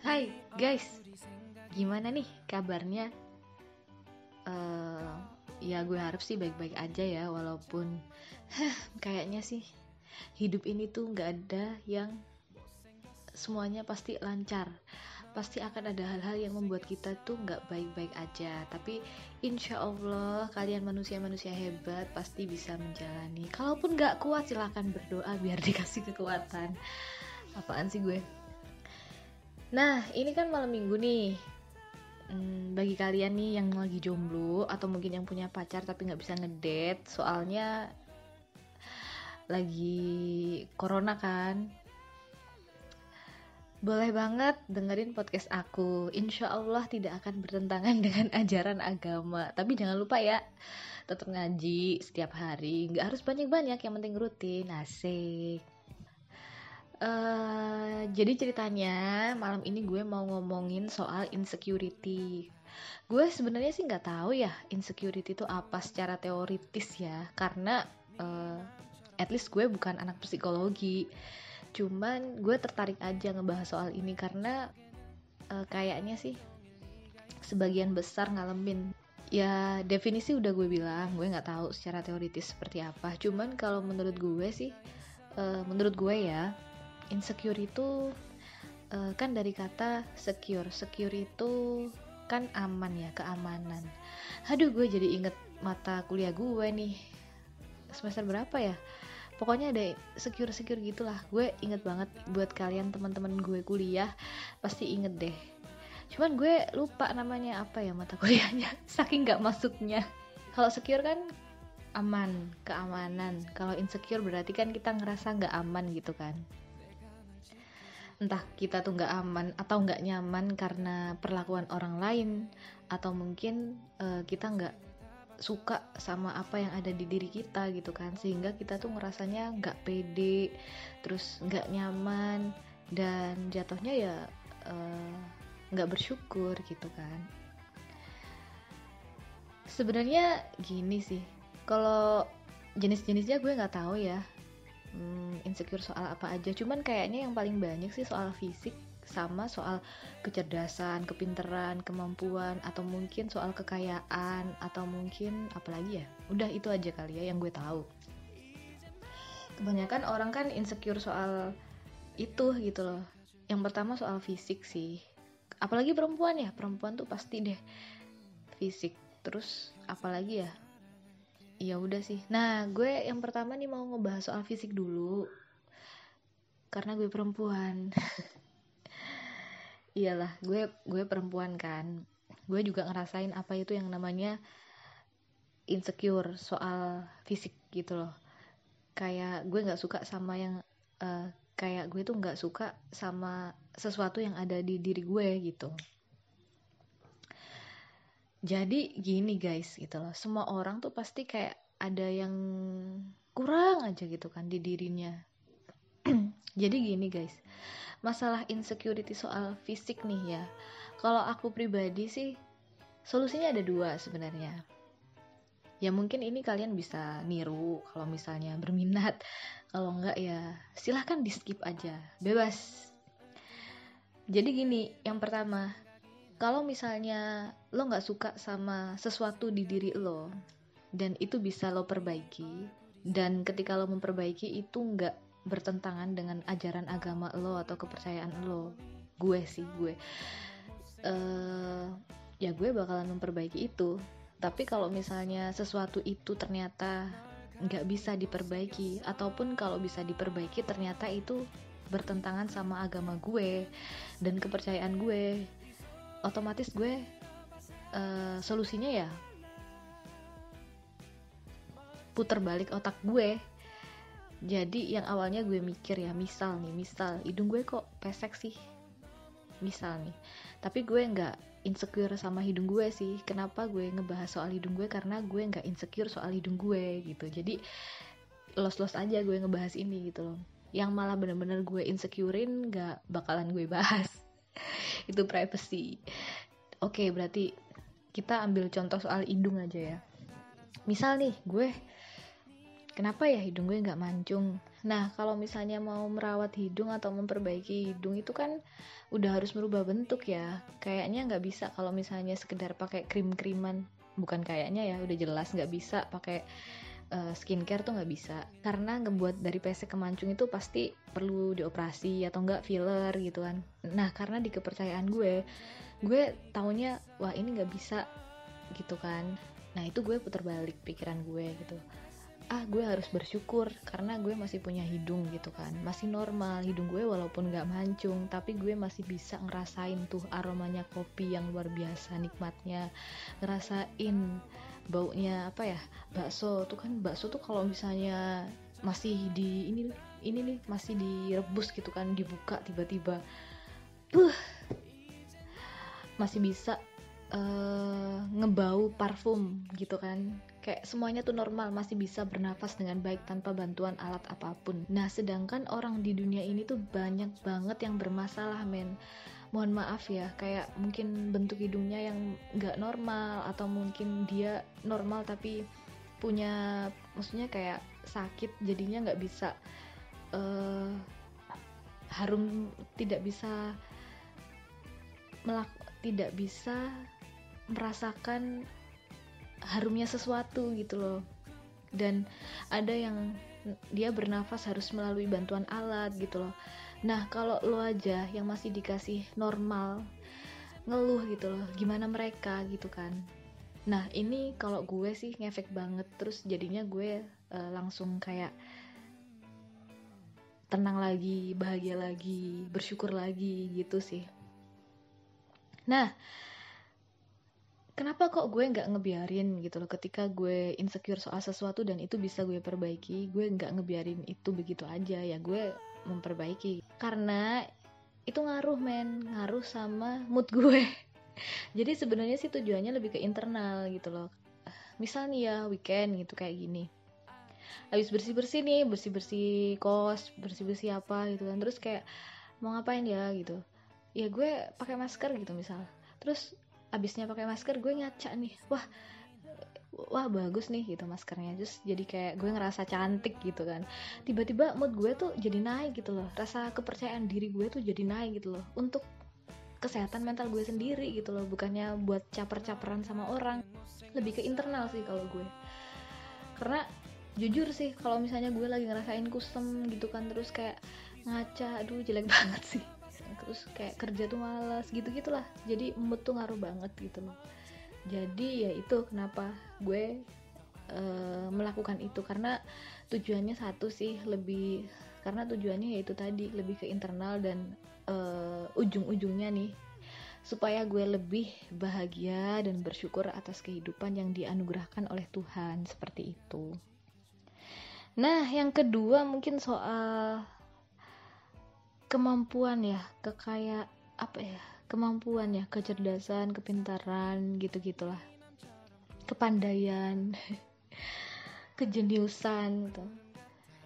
Hai guys, gimana nih kabarnya? Uh, ya gue harap sih baik-baik aja ya, walaupun kayaknya sih hidup ini tuh nggak ada yang semuanya pasti lancar. Pasti akan ada hal-hal yang membuat kita tuh nggak baik-baik aja. Tapi insya Allah kalian manusia-manusia hebat pasti bisa menjalani. Kalaupun nggak kuat silahkan berdoa biar dikasih kekuatan apaan sih gue nah ini kan malam minggu nih hmm, bagi kalian nih yang lagi jomblo atau mungkin yang punya pacar tapi nggak bisa ngedate soalnya lagi corona kan boleh banget dengerin podcast aku. Insya Allah tidak akan bertentangan dengan ajaran agama. Tapi jangan lupa ya, tetap ngaji setiap hari. Nggak harus banyak-banyak, yang penting rutin. Asik. Uh, jadi ceritanya malam ini gue mau ngomongin soal insecurity. Gue sebenarnya sih nggak tahu ya insecurity itu apa secara teoritis ya, karena uh, at least gue bukan anak psikologi. Cuman gue tertarik aja ngebahas soal ini karena uh, kayaknya sih sebagian besar ngalamin. Ya definisi udah gue bilang gue nggak tahu secara teoritis seperti apa. Cuman kalau menurut gue sih uh, menurut gue ya insecure itu uh, kan dari kata secure. Secure itu kan aman ya keamanan. Aduh gue jadi inget mata kuliah gue nih. Semester berapa ya? Pokoknya ada secure secure gitulah. Gue inget banget buat kalian teman-teman gue kuliah pasti inget deh. Cuman gue lupa namanya apa ya mata kuliahnya saking nggak masuknya. Kalau secure kan aman keamanan. Kalau insecure berarti kan kita ngerasa nggak aman gitu kan entah kita tuh nggak aman atau nggak nyaman karena perlakuan orang lain atau mungkin uh, kita nggak suka sama apa yang ada di diri kita gitu kan. Sehingga kita tuh ngerasanya nggak pede terus nggak nyaman dan jatuhnya ya eh, nggak uh, bersyukur gitu kan. Sebenarnya gini sih kalau jenis-jenisnya gue nggak tahu ya hmm, insecure soal apa aja cuman kayaknya yang paling banyak sih soal fisik sama soal kecerdasan, kepinteran, kemampuan atau mungkin soal kekayaan atau mungkin apalagi ya. Udah itu aja kali ya yang gue tahu. Kebanyakan orang kan insecure soal itu gitu loh. Yang pertama soal fisik sih. Apalagi perempuan ya, perempuan tuh pasti deh fisik. Terus apalagi ya? Ya udah sih. Nah, gue yang pertama nih mau ngebahas soal fisik dulu. Karena gue perempuan. iyalah gue gue perempuan kan gue juga ngerasain apa itu yang namanya insecure soal fisik gitu loh kayak gue nggak suka sama yang uh, kayak gue tuh nggak suka sama sesuatu yang ada di diri gue gitu jadi gini guys gitu loh. Semua orang tuh pasti kayak ada yang kurang aja gitu kan di dirinya. Jadi gini guys masalah insecurity soal fisik nih ya. Kalau aku pribadi sih solusinya ada dua sebenarnya. Ya mungkin ini kalian bisa niru kalau misalnya berminat. Kalau enggak ya silahkan di skip aja. Bebas. Jadi gini yang pertama kalau misalnya lo nggak suka sama sesuatu di diri lo dan itu bisa lo perbaiki. Dan ketika lo memperbaiki itu nggak bertentangan dengan ajaran agama lo atau kepercayaan lo. Gue sih gue. Uh, ya gue bakalan memperbaiki itu. Tapi kalau misalnya sesuatu itu ternyata nggak bisa diperbaiki ataupun kalau bisa diperbaiki ternyata itu bertentangan sama agama gue dan kepercayaan gue otomatis gue uh, solusinya ya puter balik otak gue. Jadi yang awalnya gue mikir ya misal nih misal hidung gue kok pesek sih? Misal nih. Tapi gue nggak insecure sama hidung gue sih. Kenapa gue ngebahas soal hidung gue? Karena gue nggak insecure soal hidung gue gitu. Jadi los-los aja gue ngebahas ini gitu loh. Yang malah bener-bener gue insecurein nggak bakalan gue bahas. Itu privacy. Oke berarti kita ambil contoh soal hidung aja ya misal nih gue kenapa ya hidung gue nggak mancung Nah, kalau misalnya mau merawat hidung atau memperbaiki hidung itu kan udah harus merubah bentuk ya. Kayaknya nggak bisa kalau misalnya sekedar pakai krim-kriman. Bukan kayaknya ya, udah jelas nggak bisa pakai uh, skincare tuh nggak bisa. Karena ngebuat dari pesek ke mancung itu pasti perlu dioperasi atau nggak filler gitu kan. Nah, karena di kepercayaan gue, gue taunya wah ini nggak bisa gitu kan. Nah, itu gue putar balik pikiran gue gitu. Ah gue harus bersyukur karena gue masih punya hidung gitu kan. Masih normal hidung gue walaupun gak mancung tapi gue masih bisa ngerasain tuh aromanya kopi yang luar biasa nikmatnya. Ngerasain baunya apa ya bakso. Tuh kan bakso tuh kalau misalnya masih di ini ini nih masih direbus gitu kan dibuka tiba-tiba uh masih bisa uh, ngebau parfum gitu kan. Kayak semuanya tuh normal masih bisa bernafas dengan baik tanpa bantuan alat apa pun. Nah sedangkan orang di dunia ini tuh banyak banget yang bermasalah men. Mohon maaf ya kayak mungkin bentuk hidungnya yang nggak normal atau mungkin dia normal tapi punya maksudnya kayak sakit jadinya nggak bisa uh, harum tidak bisa melak tidak bisa merasakan harumnya sesuatu gitu loh. Dan ada yang dia bernafas harus melalui bantuan alat gitu loh. Nah kalau lo aja yang masih dikasih normal ngeluh gitu loh gimana mereka gitu kan? Nah ini kalau gue sih ngefek banget terus jadinya gue uh, langsung kayak tenang lagi bahagia lagi bersyukur lagi gitu sih nah kenapa kok gue nggak ngebiarin gitu loh ketika gue insecure soal sesuatu dan itu bisa gue perbaiki? Gue nggak ngebiarin itu begitu aja ya gue memperbaiki. Karena itu ngaruh men. Ngaruh sama mood gue. Jadi sebenarnya sih tujuannya lebih ke internal gitu loh. Misalnya ya weekend gitu kayak gini. Habis bersih bersih nih bersih bersih kos bersih bersih apa gitu kan. Terus kayak mau ngapain ya? gitu ya gue pakai masker gitu misal. Terus abisnya pakai masker gue ngaca nih. Wah wah bagus nih gitu maskernya. Terus jadi kayak gue ngerasa cantik gitu kan. Tiba-tiba mood gue tuh jadi naik gitu loh. Rasa kepercayaan diri gue tuh jadi naik gitu loh. Untuk kesehatan mental gue sendiri gitu loh. Bukannya buat caper-caperan sama orang. Lebih ke internal sih kalau gue. Karena jujur sih kalau misalnya gue lagi ngerasain kusem gitu kan terus kayak ngaca aduh jelek banget sih terus kayak kerja tuh malas gitu gitulah jadi mood tuh ngaruh banget gitu loh. Jadi ya itu kenapa gue uh, melakukan itu. Karena tujuannya satu sih lebih karena tujuannya yaitu tadi lebih ke internal dan uh, ujung-ujungnya nih. Supaya gue lebih bahagia dan bersyukur atas kehidupan yang dianugerahkan oleh Tuhan seperti itu. Nah, yang kedua mungkin soal kemampuan ya kekaya apa ya kemampuan ya kecerdasan kepintaran gitu gitulah kepandaian kejeniusan gitu.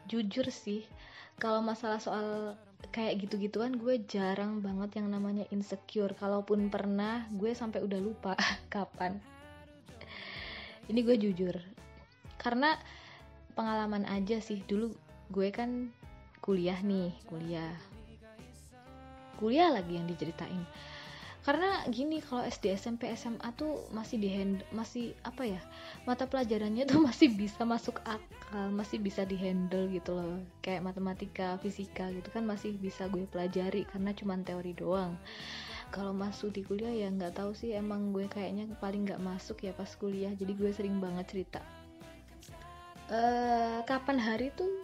Jujur sih kalau masalah soal kayak gitu-gituan gue jarang banget yang namanya insecure. Kalaupun pernah gue sampai udah lupa kapan. Ini gue jujur. Karena pengalaman aja sih dulu gue kan kuliah nih kuliah kuliah lagi yang diceritain. Karena gini kalau SD SMP SMA tuh masih di hand, masih apa ya mata pelajarannya tuh masih bisa masuk akal masih bisa dihandle gitu loh. Kayak matematika fisika gitu kan masih bisa gue pelajari karena cuma teori doang. Kalau masuk di kuliah ya nggak tahu sih emang gue kayaknya paling nggak masuk ya pas kuliah. Jadi gue sering banget cerita. Uh, kapan hari tuh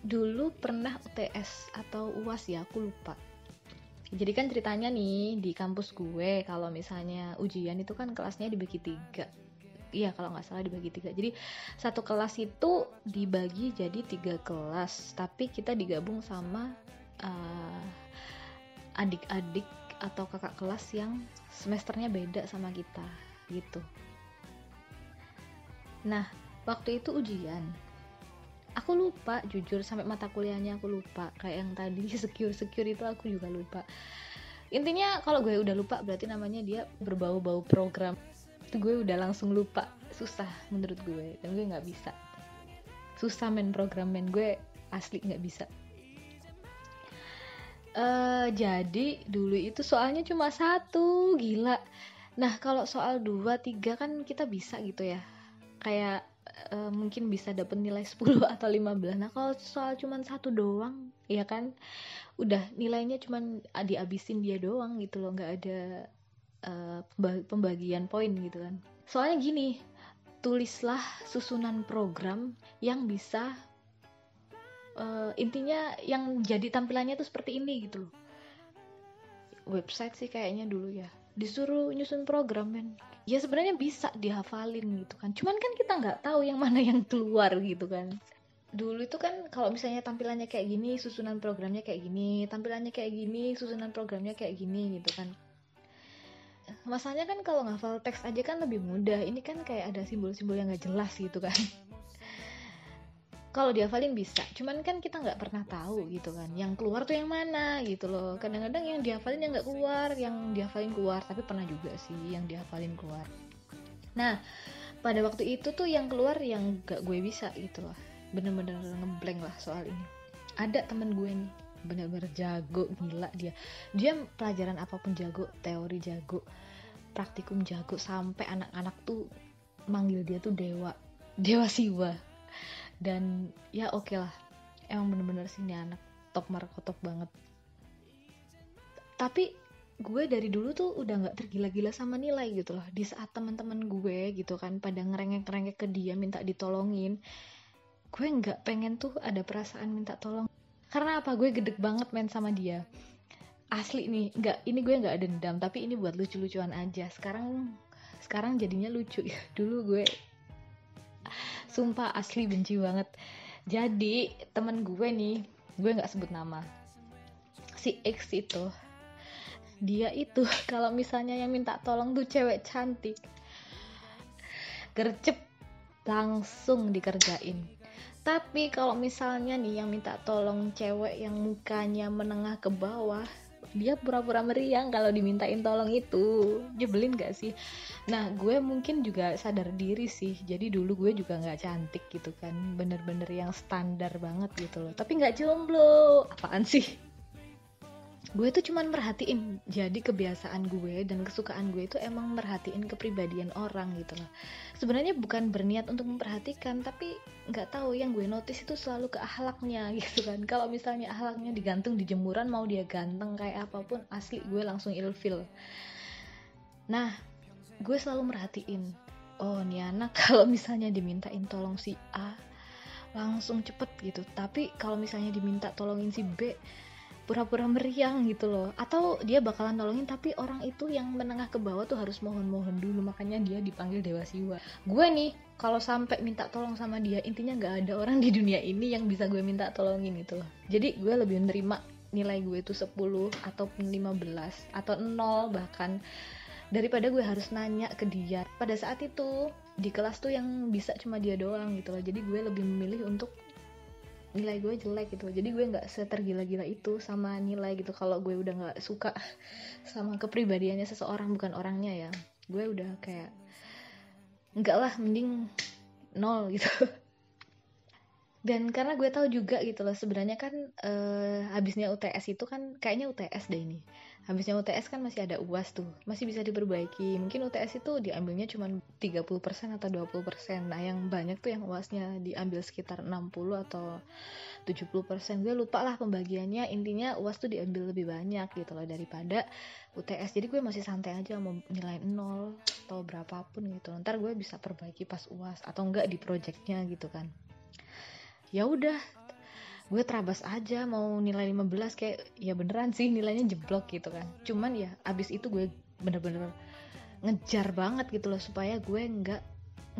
dulu pernah UTS atau UAS ya aku lupa jadi kan ceritanya nih di kampus gue kalau misalnya ujian itu kan kelasnya dibagi tiga. Iya kalau nggak salah dibagi tiga. Jadi satu kelas itu dibagi jadi tiga kelas tapi kita digabung sama uh, adik-adik atau kakak kelas yang semesternya beda sama kita gitu. Nah waktu itu ujian aku lupa jujur sampai mata kuliahnya aku lupa. Kayak yang tadi secure secure itu aku juga lupa. Intinya kalau gue udah lupa berarti namanya dia berbau-bau program. Itu gue udah langsung lupa. Susah menurut gue dan gue nggak bisa. Susah main program main gue asli nggak bisa. Uh, jadi dulu itu soalnya cuma satu. Gila. Nah kalau soal dua tiga kan kita bisa gitu ya. Kayak uh, mungkin bisa dapet nilai 10 atau 15 nah kalau soal cuma satu doang ya kan udah nilainya cuma dihabisin dia doang gitu loh nggak ada uh, pembagian poin gitu kan. Soalnya gini tulislah susunan program yang bisa uh, intinya yang jadi tampilannya tuh seperti ini gitu loh. Website sih kayaknya dulu ya. Disuruh nyusun program men ya sebenarnya bisa dihafalin gitu kan. Cuman kan kita nggak tahu yang mana yang keluar gitu kan. Dulu itu kan kalau misalnya tampilannya kayak gini susunan programnya kayak gini tampilannya kayak gini susunan programnya kayak gini gitu kan. Masalahnya kan kalau ngafal teks aja kan lebih mudah. Ini kan kayak ada simbol-simbol yang nggak jelas gitu kan kalau dihafalin bisa cuman kan kita nggak pernah tahu gitu kan yang keluar tuh yang mana gitu loh. Kadang-kadang yang dihafalin yang nggak keluar yang dihafalin keluar tapi pernah juga sih yang dihafalin keluar. Nah pada waktu itu tuh yang keluar yang gak gue bisa gitu loh. Bener-bener ngeblank lah soal ini. Ada temen gue nih bener-bener jago gila dia. Dia pelajaran apa pun jago teori jago praktikum jago sampai anak-anak tuh manggil dia tuh dewa dewa siwa dan ya oke okay lah. Emang bener-bener sini anak top markotop banget. Tapi gue dari dulu tuh udah nggak tergila-gila sama nilai gitu loh. Di saat teman-teman gue gitu kan pada ngerengek-ngerengek ke dia minta ditolongin gue nggak pengen tuh ada perasaan minta tolong. Karena apa? Gue gedek banget main sama dia. Asli nih nggak ini gue nggak dendam tapi ini buat lucu-lucuan aja. Sekarang sekarang jadinya lucu. Ya dulu gue sumpah asli benci banget. Jadi temen gue nih gue nggak sebut nama. Si X itu. Dia itu kalau misalnya yang minta tolong tuh cewek cantik. Gercep langsung dikerjain. Tapi kalau misalnya nih yang minta tolong cewek yang mukanya menengah ke bawah dia pura-pura meriang kalau dimintain tolong itu. Nyebelin gak sih? Nah gue mungkin juga sadar diri sih. Jadi dulu gue juga nggak cantik gitu kan. Bener-bener yang standar banget gitu loh. Tapi nggak jomblo. Apaan sih gue tuh cuman merhatiin. Jadi kebiasaan gue dan kesukaan gue itu emang merhatiin kepribadian orang gitu loh. Sebenarnya bukan berniat untuk memperhatikan tapi nggak tahu yang gue notice itu selalu ke ahlaknya gitu kan. Kalau misalnya ahlaknya digantung di jemuran mau dia ganteng kayak apa pun asli gue langsung ilfil. Nah gue selalu merhatiin oh nih anak kalau misalnya dimintain tolong si A langsung cepet gitu. Tapi kalau misalnya diminta tolongin si B pura-pura meriang gitu loh. Atau dia bakalan nolongin tapi orang itu yang menengah ke bawah tuh harus mohon-mohon dulu. Makanya dia dipanggil dewa siwa. Gue nih kalau sampai minta tolong sama dia intinya nggak ada orang di dunia ini yang bisa gue minta tolongin gitu loh. Jadi gue lebih menerima nilai gue itu 10 ataupun 15 atau 0 bahkan. Daripada gue harus nanya ke dia. Pada saat itu di kelas tuh yang bisa cuma dia doang gitu loh. Jadi gue lebih memilih untuk nilai gue jelek gitu. Jadi gue nggak setergila-gila itu sama nilai gitu. Kalau gue udah nggak suka sama kepribadiannya seseorang bukan orangnya ya gue udah kayak nggak lah mending nol gitu dan karena gue tahu juga gitu loh sebenarnya kan uh, habisnya UTS itu kan kayaknya UTS deh ini. Habisnya UTS kan masih ada UAS tuh masih bisa diperbaiki. Mungkin UTS itu diambilnya cuma 30% atau 20% nah yang banyak tuh yang UASnya diambil sekitar 60 atau 70% gue lupa lah pembagiannya. Intinya UAS tuh diambil lebih banyak gitu loh daripada UTS jadi gue masih santai aja mau nilai 0 atau berapapun gitu. Ntar gue bisa perbaiki pas UAS atau enggak di projectnya gitu kan ya udah gue terabas aja mau nilai 15 kayak ya beneran sih nilainya jeblok gitu kan. Cuman ya abis itu gue bener-bener ngejar banget gitu loh supaya gue nggak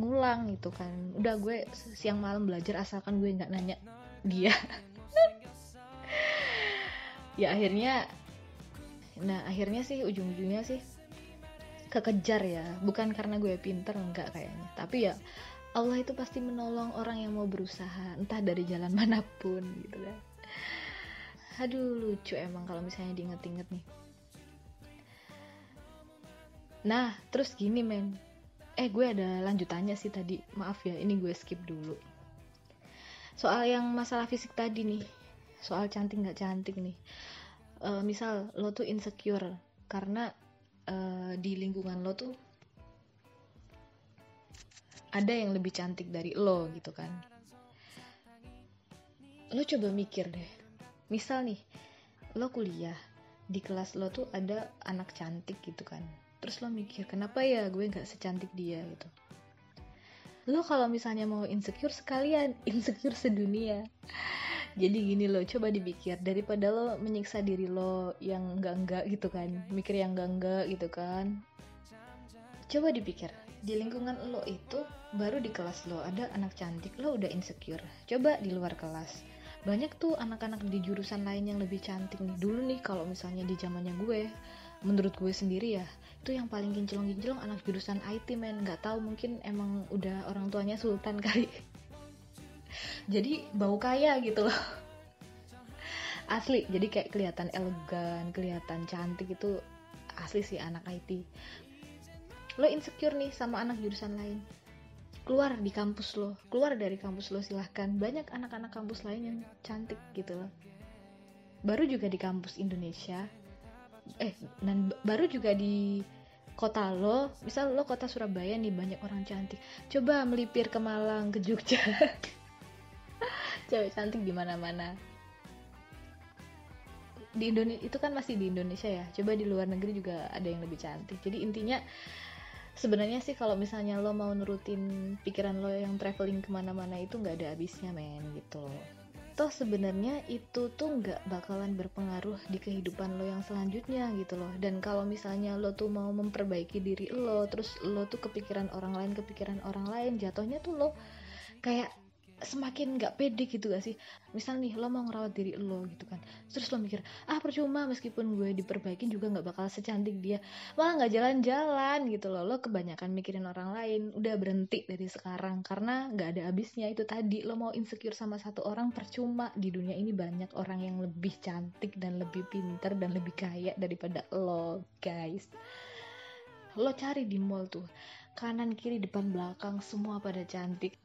ngulang gitu kan. Udah gue siang malam belajar asalkan gue nggak nanya dia. Ya akhirnya nah akhirnya sih ujung-ujungnya sih kekejar ya. Bukan karena gue pinter enggak kayaknya. Tapi ya Allah itu pasti menolong orang yang mau berusaha entah dari jalan mana pun gitu kan. Aduh lucu emang kalau misalnya diinget-inget nih. Nah terus gini men. Eh gue ada lanjutannya sih tadi. Maaf ya ini gue skip dulu. Soal yang masalah fisik tadi nih. Soal cantik nggak cantik nih. Uh, misal lo tuh insecure karena uh, di lingkungan lo tuh ada yang lebih cantik dari lo gitu kan. Lo coba mikir deh. Misal nih lo kuliah di kelas lo tuh ada anak cantik gitu kan. Terus lo mikir kenapa ya gue nggak secantik dia? gitu. Lo kalau misalnya mau insecure sekalian insecure sedunia. Jadi gini lo coba dipikir daripada lo menyiksa diri lo yang enggak enggak gitu kan mikir yang enggak enggak gitu kan. Coba dipikir di lingkungan lo itu baru di kelas lo ada anak cantik lo udah insecure. Coba di luar kelas. Banyak tuh anak-anak di jurusan lain yang lebih cantik dulu nih kalau misalnya di zamannya gue menurut gue sendiri ya itu yang paling kinclong-kinclong anak jurusan IT men. Nggak tahu mungkin emang udah orang tuanya sultan kali. Jadi bau kaya gitu loh. Asli jadi kayak kelihatan elegan kelihatan cantik itu asli sih anak IT lo insecure nih sama anak jurusan lain. Keluar di kampus lo. Keluar dari kampus lo silahkan. Banyak anak-anak kampus lain yang cantik gitu loh. Baru juga di kampus Indonesia. Eh dan baru juga di kota lo. Misal lo kota Surabaya nih banyak orang cantik. Coba melipir ke Malang ke Jogja. Cewek cantik di mana-mana. Di Indonesia itu kan masih di Indonesia ya. Coba di luar negeri juga ada yang lebih cantik. Jadi intinya sebenarnya sih kalau misalnya lo mau nurutin pikiran lo yang traveling ke mana-mana itu nggak ada habisnya men gitu toh sebenarnya itu tuh nggak bakalan berpengaruh di kehidupan lo yang selanjutnya gitu loh. Dan kalau misalnya lo tuh mau memperbaiki diri lo terus lo tuh kepikiran orang lain kepikiran orang lain jatuhnya tuh lo kayak semakin nggak pede gitu gak sih? Misal nih lo mau ngerawat diri lo gitu kan. Terus lo mikir ah percuma meskipun gue diperbaikin juga nggak bakal secantik dia. Malah nggak jalan-jalan gitu loh. Lo kebanyakan mikirin orang lain udah berhenti dari sekarang karena nggak ada habisnya. Itu tadi lo mau insecure sama satu orang percuma. Di dunia ini banyak orang yang lebih cantik dan lebih pintar dan lebih kaya daripada lo guys. Lo cari di mall tuh kanan kiri depan belakang semua pada cantik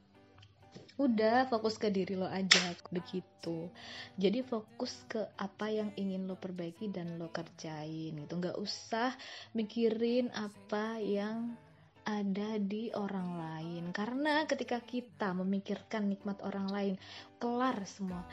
udah fokus ke diri lo aja begitu. Jadi fokus ke apa yang ingin lo perbaiki dan lo kerjain gitu. Nggak usah mikirin apa yang ada di orang lain. Karena ketika kita memikirkan nikmat orang lain kelar semua.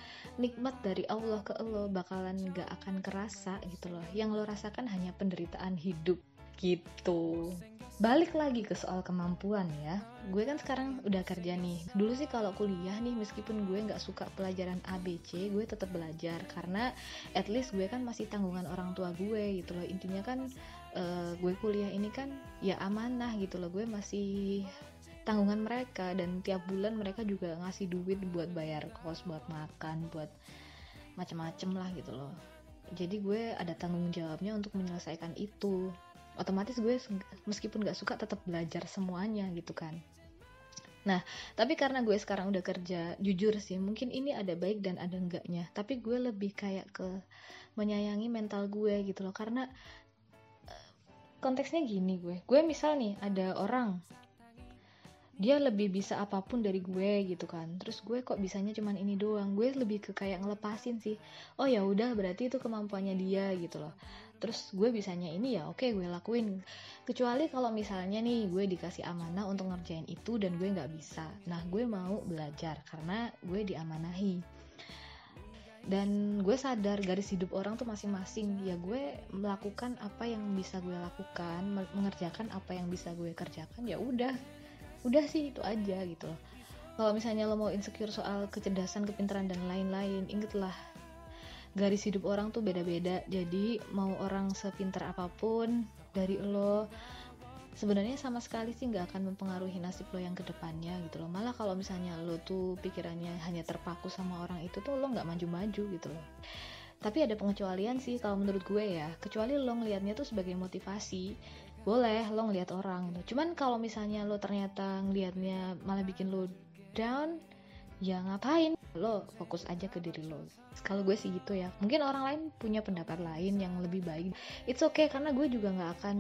Nikmat dari Allah ke lo bakalan gak akan kerasa gitu loh. Yang lo rasakan hanya penderitaan hidup gitu balik lagi ke soal kemampuan ya. Gue kan sekarang udah kerja nih. Dulu sih kalau kuliah nih meskipun gue nggak suka pelajaran ABC gue tetap belajar. Karena at least gue kan masih tanggungan orang tua gue gitu loh. Intinya kan uh, gue kuliah ini kan ya amanah gitu loh. Gue masih tanggungan mereka dan tiap bulan mereka juga ngasih duit buat bayar kos buat makan buat macem-macem lah gitu loh. Jadi gue ada tanggung jawabnya untuk menyelesaikan itu otomatis gue meskipun gak suka tetap belajar semuanya gitu kan Nah, tapi karena gue sekarang udah kerja, jujur sih, mungkin ini ada baik dan ada enggaknya. Tapi gue lebih kayak ke menyayangi mental gue gitu loh. Karena eh, konteksnya gini gue. Gue misal nih, ada orang dia lebih bisa apa pun dari gue gitu kan. Terus gue kok bisanya cuman ini doang. Gue lebih ke kayak ngelepasin sih. Oh ya udah berarti itu kemampuannya dia gitu loh. Terus gue bisanya ini ya oke gue lakuin. Kecuali kalau misalnya nih gue dikasih amanah untuk ngerjain itu dan gue nggak bisa. Nah gue mau belajar karena gue diamanahi. Dan gue sadar garis hidup orang tuh masing-masing. Ya gue melakukan apa yang bisa gue lakukan mengerjakan apa yang bisa gue kerjakan ya udah udah sih itu aja gitu loh. Kalau misalnya lo mau insecure soal kecerdasan kepintaran dan lain-lain ingetlah garis hidup orang tuh beda-beda. Jadi mau orang sepintar apa pun dari lo sebenarnya sama sekali sih nggak akan mempengaruhi nasib lo yang ke depannya gitu loh. Malah kalau misalnya lo tuh pikirannya hanya terpaku sama orang itu tuh lo nggak maju-maju gitu loh. Tapi ada pengecualian sih kalau menurut gue ya. Kecuali lo ngelihatnya tuh sebagai motivasi boleh lo ngeliat orang gitu. cuman kalau misalnya lo ternyata ngelihatnya malah bikin lo down ya ngapain? Lo fokus aja ke diri lo. Kalau gue sih gitu ya. Mungkin orang lain punya pendapat lain yang lebih baik. It's okay karena gue juga nggak akan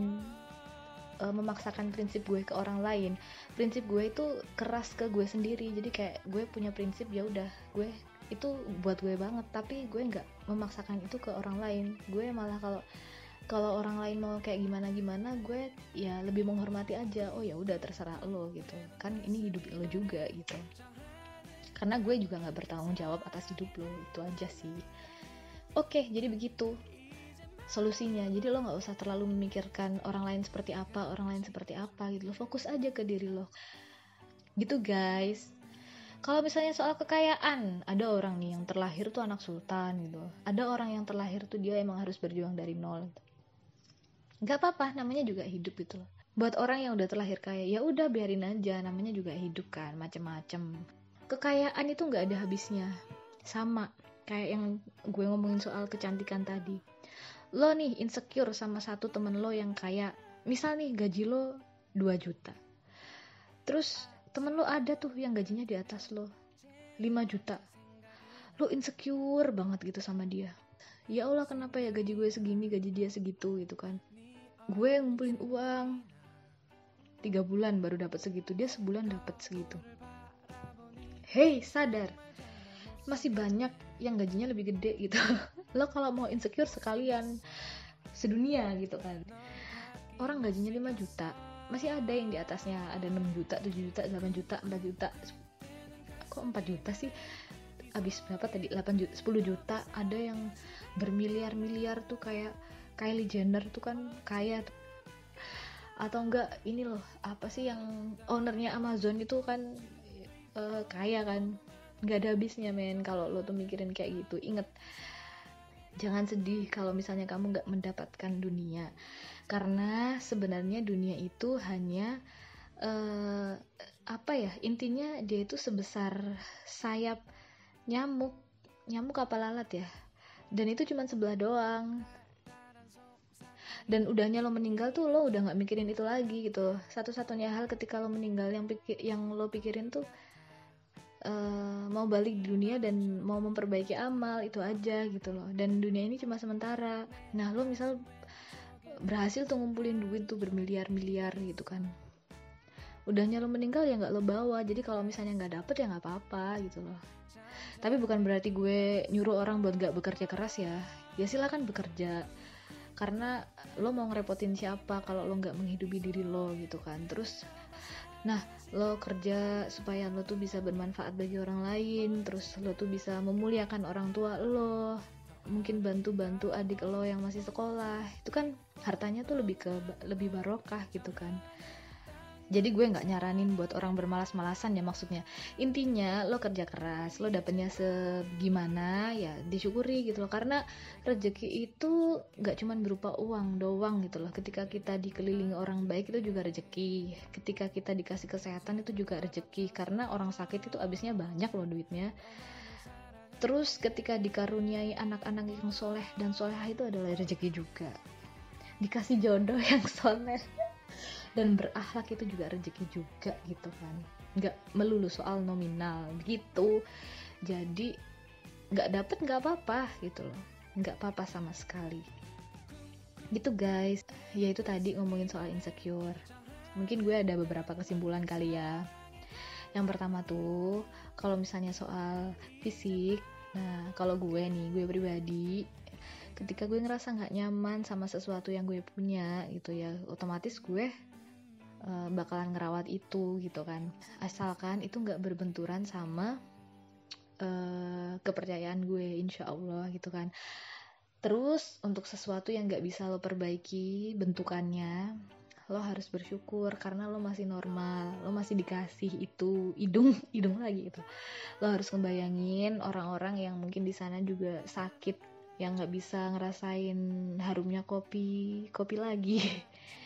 uh, memaksakan prinsip gue ke orang lain. Prinsip gue itu keras ke gue sendiri. Jadi kayak gue punya prinsip ya udah gue itu buat gue banget. Tapi gue nggak memaksakan itu ke orang lain. Gue malah kalau kalau orang lain mau kayak gimana gimana gue ya lebih menghormati aja oh ya udah terserah lo gitu. Kan ini hidup lo juga gitu. Karena gue juga nggak bertanggung jawab atas hidup lo itu aja sih. Oke jadi begitu solusinya. Jadi lo nggak usah terlalu memikirkan orang lain seperti apa orang lain seperti apa gitu. Lo fokus aja ke diri lo. Gitu guys. Kalau misalnya soal kekayaan ada orang nih yang terlahir tuh anak sultan gitu. Ada orang yang terlahir tuh dia emang harus berjuang dari nol gitu nggak apa-apa namanya juga hidup gitu loh. Buat orang yang udah terlahir kaya ya udah biarin aja namanya juga hidup kan macem-macem. Kekayaan itu nggak ada habisnya. Sama kayak yang gue ngomongin soal kecantikan tadi. Lo nih insecure sama satu temen lo yang kaya misal nih gaji lo 2 juta. Terus temen lo ada tuh yang gajinya di atas lo 5 juta. Lo insecure banget gitu sama dia. Ya Allah kenapa ya gaji gue segini gaji dia segitu gitu kan gue ngumpulin uang. Tiga bulan baru dapat segitu. Dia sebulan dapat segitu. Hey sadar. Masih banyak yang gajinya lebih gede gitu. Lo kalau mau insecure sekalian sedunia gitu kan. Orang gajinya 5 juta. Masih ada yang di atasnya. Ada 6 juta 7 juta 8 juta 4 juta. Kok 4 juta sih? Habis berapa tadi? 8 juta 10 juta. Ada yang bermiliar-miliar tuh kayak Kylie Jenner tuh kan kaya atau enggak ini loh apa sih yang ownernya Amazon itu kan uh, kaya kan. Nggak ada habisnya men kalau lo tuh mikirin kayak gitu. Inget jangan sedih kalau misalnya kamu nggak mendapatkan dunia. Karena sebenarnya dunia itu hanya uh, apa ya intinya dia itu sebesar sayap nyamuk nyamuk apa lalat ya. Dan itu cuma sebelah doang dan udahnya lo meninggal tuh lo udah nggak mikirin itu lagi gitu. Satu-satunya hal ketika lo meninggal yang pikir yang lo pikirin tuh uh, mau balik di dunia dan mau memperbaiki amal itu aja gitu loh. Dan dunia ini cuma sementara. Nah lo misal berhasil tuh ngumpulin duit tuh bermiliar-miliar gitu kan. Udahnya lo meninggal ya nggak lo bawa. Jadi kalau misalnya nggak dapet ya nggak apa-apa gitu loh. Tapi bukan berarti gue nyuruh orang buat gak bekerja keras ya. Ya silakan bekerja karena lo mau ngerepotin siapa kalau lo nggak menghidupi diri lo gitu kan. Terus nah lo kerja supaya lo tuh bisa bermanfaat bagi orang lain terus lo tuh bisa memuliakan orang tua lo mungkin bantu-bantu adik lo yang masih sekolah. Itu kan hartanya tuh lebih ke lebih barokah gitu kan jadi gue nggak nyaranin buat orang bermalas-malasan ya maksudnya. Intinya lo kerja keras lo dapetnya segimana ya disyukuri gitu loh. Karena rezeki itu nggak cuman berupa uang doang gitu loh. Ketika kita dikelilingi orang baik itu juga rezeki. Ketika kita dikasih kesehatan itu juga rezeki. Karena orang sakit itu abisnya banyak loh duitnya. Terus ketika dikaruniai anak-anak yang soleh dan soleha itu adalah rezeki juga. Dikasih jodoh yang soleh dan berakhlak itu juga rezeki juga gitu kan. Nggak melulu soal nominal gitu. Jadi nggak dapet nggak apa-apa gitu loh. Nggak apa-apa sama sekali. Gitu guys. Ya itu tadi ngomongin soal insecure. Mungkin gue ada beberapa kesimpulan kali ya. Yang pertama tuh kalau misalnya soal fisik nah kalau gue nih gue pribadi ketika gue ngerasa nggak nyaman sama sesuatu yang gue punya gitu ya otomatis gue uh, bakalan ngerawat itu gitu kan. Asalkan itu nggak berbenturan sama uh, kepercayaan gue insya Allah gitu kan. Terus untuk sesuatu yang nggak bisa lo perbaiki bentukannya lo harus bersyukur karena lo masih normal lo masih dikasih itu hidung hidung lagi gitu lo harus ngebayangin orang-orang yang mungkin di sana juga sakit yang nggak bisa ngerasain harumnya kopi kopi lagi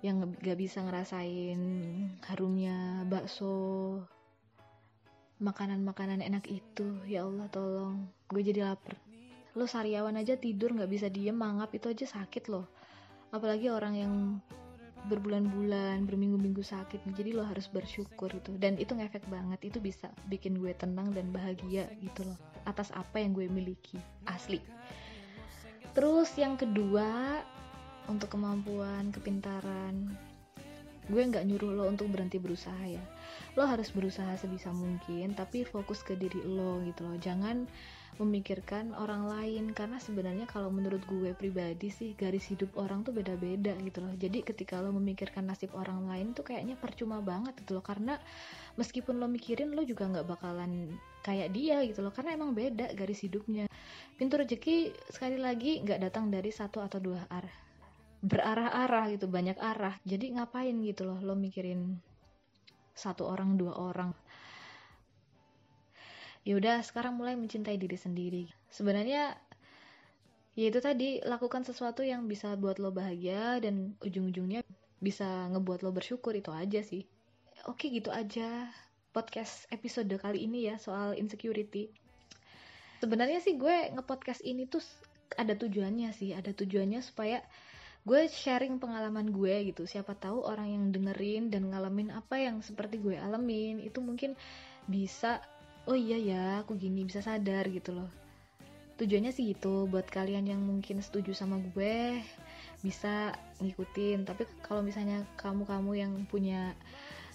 yang gak bisa ngerasain harumnya bakso makanan-makanan enak itu. Ya Allah tolong. Gue jadi lapar. Lo sariawan aja tidur gak bisa diem mangap itu aja sakit loh. Apalagi orang yang berbulan-bulan berminggu-minggu sakit jadi lo harus bersyukur itu dan itu ngefek banget itu bisa bikin gue tenang dan bahagia gitu loh atas apa yang gue miliki asli. Terus yang kedua untuk kemampuan, kepintaran. gue nggak nyuruh lo untuk berhenti berusaha ya. Lo harus berusaha sebisa mungkin tapi fokus ke diri lo gitu loh. Jangan memikirkan orang lain karena sebenarnya kalau menurut gue pribadi sih garis hidup orang tuh beda-beda gitu loh. Jadi ketika lo memikirkan nasib orang lain tuh kayaknya percuma banget gitu loh. Karena meskipun lo mikirin lo juga nggak bakalan kayak dia gitu loh. Karena emang beda garis hidupnya. Pintu rezeki sekali lagi nggak datang dari satu atau dua arah berarah-arah gitu banyak arah. Jadi ngapain gitu loh lo mikirin satu orang dua orang? Ya udah sekarang mulai mencintai diri sendiri. Sebenarnya ya itu tadi lakukan sesuatu yang bisa buat lo bahagia dan ujung-ujungnya bisa ngebuat lo bersyukur itu aja sih. Oke gitu aja podcast episode kali ini ya soal insecurity. Sebenarnya sih gue ngepodcast ini tuh ada tujuannya sih ada tujuannya supaya gue sharing pengalaman gue gitu. Siapa tahu orang yang dengerin dan ngalamin apa yang seperti gue alamin itu mungkin bisa oh iya ya aku gini bisa sadar gitu loh. Tujuannya sih gitu buat kalian yang mungkin setuju sama gue bisa ngikutin. Tapi kalau misalnya kamu-kamu yang punya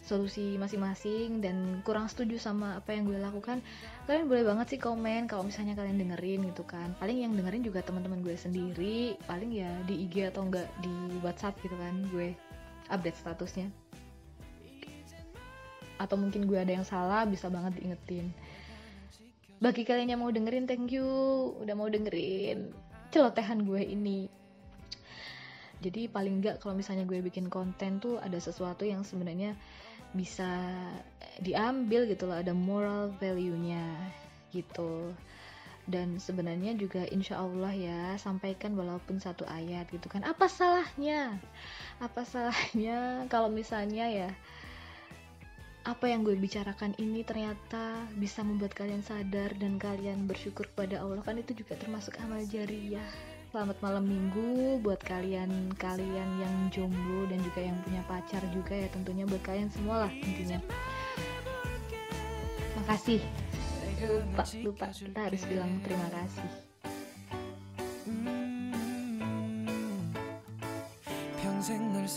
solusi masing-masing dan kurang setuju sama apa yang gue lakukan kalian boleh banget sih komen kalau misalnya kalian dengerin gitu kan. Paling yang dengerin juga teman-teman gue sendiri paling ya di IG atau enggak di WhatsApp gitu kan gue update statusnya. Atau mungkin gue ada yang salah bisa banget diingetin. Bagi kalian yang mau dengerin thank you. Udah mau dengerin celotehan gue ini. Jadi paling enggak kalau misalnya gue bikin konten tuh ada sesuatu yang sebenarnya bisa diambil gitu loh ada moral value-nya gitu. Dan sebenarnya juga insya Allah ya sampaikan walaupun satu ayat gitu kan. Apa salahnya? Apa salahnya kalau misalnya ya apa yang gue bicarakan ini ternyata bisa membuat kalian sadar dan kalian bersyukur kepada Allah? Kan itu juga termasuk amal jariah Selamat malam minggu buat kalian kalian yang jomblo dan juga yang punya pacar juga ya tentunya buat kalian semua lah intinya. Makasih. Lupa lupa kita harus bilang terima kasih. 평생 널